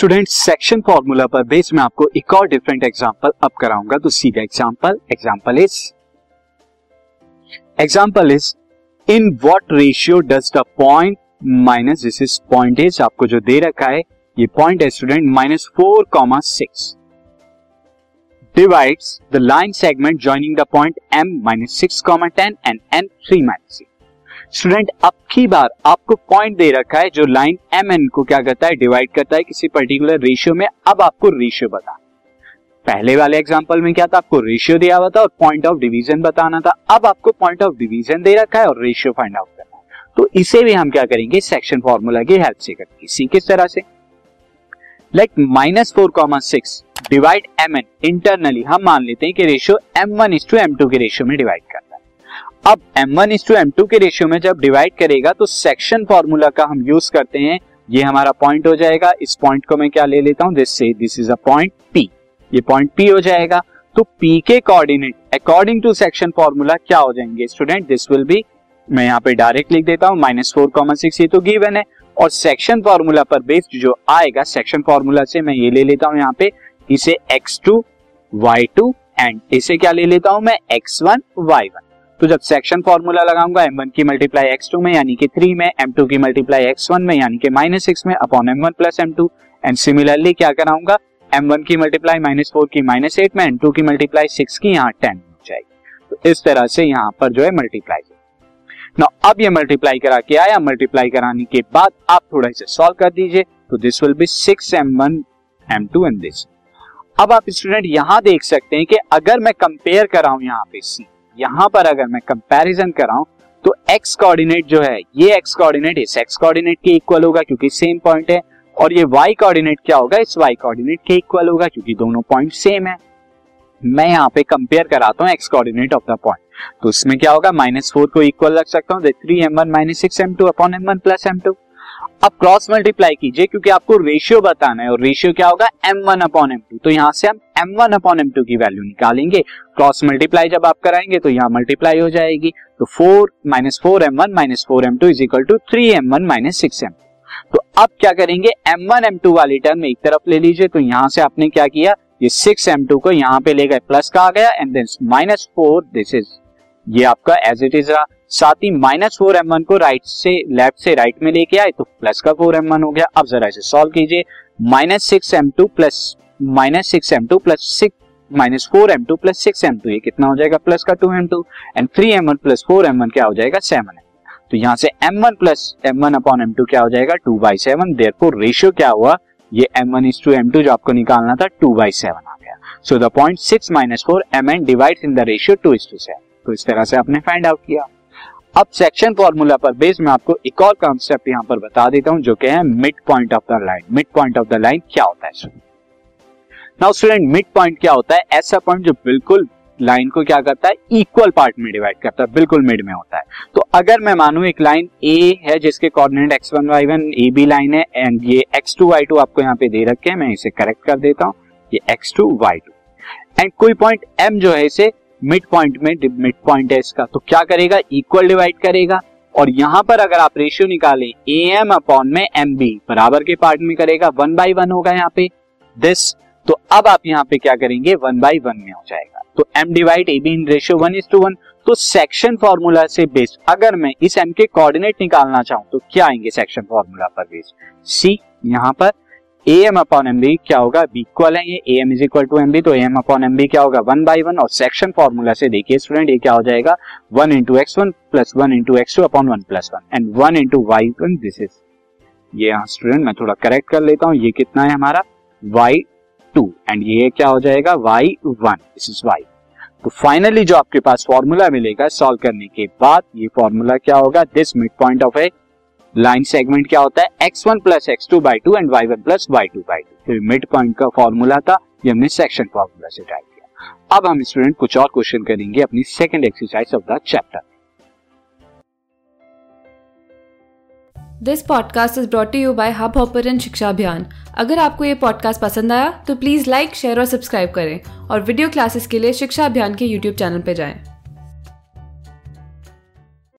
Student section formula पर base में आपको एक और डिफरेंट एग्जांपल अब कराऊँगा। तो सीधा example example is example is in what ratio does the point minus this is point is आपको जो दे रखा है, ये पॉइंट है student minus four comma six divides the line segment joining the point M minus six comma ten and N three minus student, अब की बार आपको पॉइंट दे रखा है जो लाइन एम एन को क्या करता है डिवाइड करता है किसी पर्टिकुलर रेशियो में। अब आपको रेशियो बता पहले वाले एग्जांपल में क्या था? आपको रेशियो दिया हुआ था और पॉइंट ऑफ़ डिवीज़न बताना था। अब आपको पॉइंट ऑफ़ डिवीज़न दे रखा है और रेशियो फाइंड आउट करना है। तो इसे भी हम क्या करेंगे? सेक्शन फॉर्मूला की हेल्प से करेंगे। सी किस तरह से? Like minus four comma six divide M N internally हम मान लेते हैं कि ratio M one is to M two के रेशियो में डिवाइड करता अब M1 is to M two के रेशियो में जब डिवाइड करेगा तो सेक्शन फॉर्मूला का हम यूज़ करते हैं। ये हमारा पॉइंट हो जाएगा। इस पॉइंट को मैं क्या ले लेता हूँ? This say this is a point P. ये पॉइंट P हो जाएगा। तो P के coordinate according to section formula क्या हो जाएँगे? स्टूडेंट दिस विल बी मैं यहाँ पे डायरेक्ट लिख देता हूँ। माइनस फोर कॉमन सिक्स ये तो गिवन है। और सेक्शन फॉर्मूला पर बेस्ड जो आएगा सेक्शन फॉर्मूला से मैं ये ले लेता हूँ यहाँ पे। इसे X two Y two and इसे क्या ले लेता हूँ? मैं एक्स वन वाई वन तो जब सेक्शन फॉर्मूला लगाऊँगा एम वन की मल्टीप्लाई एक्स टू में, यानी कि थ्री में एम टू की मल्टीप्लाई एक्स वन में, यानी कि माइनस सिक्स में upon M one plus M two and similarly क्या कराऊँगा? एम वन की मल्टीप्लाई माइनस फोर की माइनस एट में एम टू की मल्टीप्लाई सिक्स की यहाँ टेन हो जाएगी। तो इस तरह से यहाँ पर जो है मल्टीप्लाई ना अब ये मल्टीप्लाई करा के आया। मल्टीप्लाई कराने के बाद आप थोड़ा इसे सॉल्व कर दीजिए। तो this will be six M one M two and this अब आप स्टूडेंट यहाँ देख सकते हैं कि अगर मैं कंपेयर कराऊं यहाँ पे सी यहाँ पर अगर मैं कंपैरिजन कराऊं तो एक्स कोऑर्डिनेट जो है, ये एक्स कोऑर्डिनेट इस एक्स कोऑर्डिनेट के इक्वल होगा क्योंकि सेम पॉइंट है, और ये वाई कोऑर्डिनेट क्या होगा, इस वाई कोऑर्डिनेट के इक्वल होगा क्योंकि दोनों पॉइंट सेम है। मैं यहाँ पे कंपेयर कराता हूँ X coordinate of the point तो इसमें क्या होगा माइनस फोर को इक्वल रख सकता हूँ three M one minus six M two upon M one plus M two अब क्रॉस मल्टीप्लाई कीजिए क्योंकि आपको रेशियो बताना है और रेशियो क्या होगा? M one upon M two तो यहाँ से हम M one upon M two की वैल्यू निकालेंगे। क्रॉस मल्टीप्लाई जब आप कराएँगे तो यहाँ मल्टीप्लाई हो जाएगी। तो four minus four M one minus four M two is equal to three M one minus six M तो अब क्या करेंगे? एम वन एम टू वाली टर्म एक तरफ़ ले लीजिए। तो यहाँ से आपने क्या किया? ये सिक्स एम टू को यहाँ पे ले गए। प्लस का आ गया and then minus four this is ये आपका एज इट इज़ रहा। साथ ही माइनस फोर एम वन को राइट से लेफ़्ट से राइट में लेके आए तो प्लस का फोर एम वन हो गया। अब जरा इसे सॉल्व कीजिए। Minus six M two plus minus six M two plus six minus four M two plus six M two ये कितना हो जाएगा? प्लस का two M two and three M one plus four M one क्या हो जाएगा? Seven M तो यहाँ से M one plus M one upon M two क्या हो जाएगा? Two by seven therefore ratio क्या हुआ? ये M one is two M two जो आपको निकालना था टू बाई सेवन आ गया। So the point six minus four M N divide in the ratio two is to seven तो इस तरह से आपने फाइंड आउट किया। अब सेक्शन फॉर्मूला पर बेस में आपको एक और कॉन्सेप्ट यहाँ पर बता देता हूँ जो कि है mid point of the line mid point of the line क्या होता है नाउ स्टूडेंट मिड पॉइंट क्या होता है? ऐसा पॉइंट जो बिल्कुल लाइन को क्या करता है? इक्वल पार्ट में डिवाइड करता है। बिल्कुल मिड में होता है। तो अगर मैं मानू एक लाइन ए है जिसके coordinate X one Y one A B line है एंड ये एक्स टू वाई टू आपको यहाँ पे दे रखे हैं, मैं इसे करेक्ट कर देता हूँ। ये X two Y two and कोई पॉइंट एम जो है इसे मिड पॉइंट में मिड पॉइंट है इसका। तो क्या करेगा? इक्वल डिवाइड करेगा। और यहाँ पर अगर आप रेशियो निकालें ए एम अपॉन में एम बी बराबर के पार्ट में करेगा। वन बाई वन होगा यहाँ पे दिस तो अब आप यहाँ पे क्या करेंगे? वन बाई वन में हो जाएगा। तो M divide A B in ratio one is to one तो सेक्शन फॉर्मूला से बेस्ड अगर मैं इस एम के कोऑर्डिनेट निकालना चाहूँ तो क्या आएँगे सेक्शन फॉर्मूला पर बेस्ड सी यहाँ पर A M upon M B क्या होगा? बी इक्वल है ये। A M is equal to M B तो A M upon M B क्या होगा? वन बाई वन और सेक्शन फॉर्मूला से देखिए स्टूडेंट ये क्या हो जाएगा? One into X one plus one into X two upon one plus one and one into Y one this is ये स्टूडेंट मैं थोड़ा करेक्ट कर लेता हूँ। ये कितना है हमारा? वाई टू एंड ये क्या हो जाएगा? Y one this is Y तो फाइनली जो आपके पास फॉर्मूला मिलेगा सॉल्व करने के बाद, ये फॉर्मूला क्या होगा? This mid point of a line segment क्या होता है? X one plus X two by two and Y one plus Y two by two mid point का फॉर्मूला था, ये हमने सेक्शन फॉर्मूला से टाइप किया। अब हम स्टूडेंट कुछ और क्वेश्चन करेंगे अपनी second exercise of the chapter this podcast is brought you by Hubhopper Shiksha Abhiyan अगर आपको ये पॉडकास्ट पसंद आया तो प्लीज़ लाइक शेयर और सब्सक्राइब करें। और वीडियो क्लासेस के लिए शिक्षा अभियान के यूट्यूब चैनल पर जाएँ।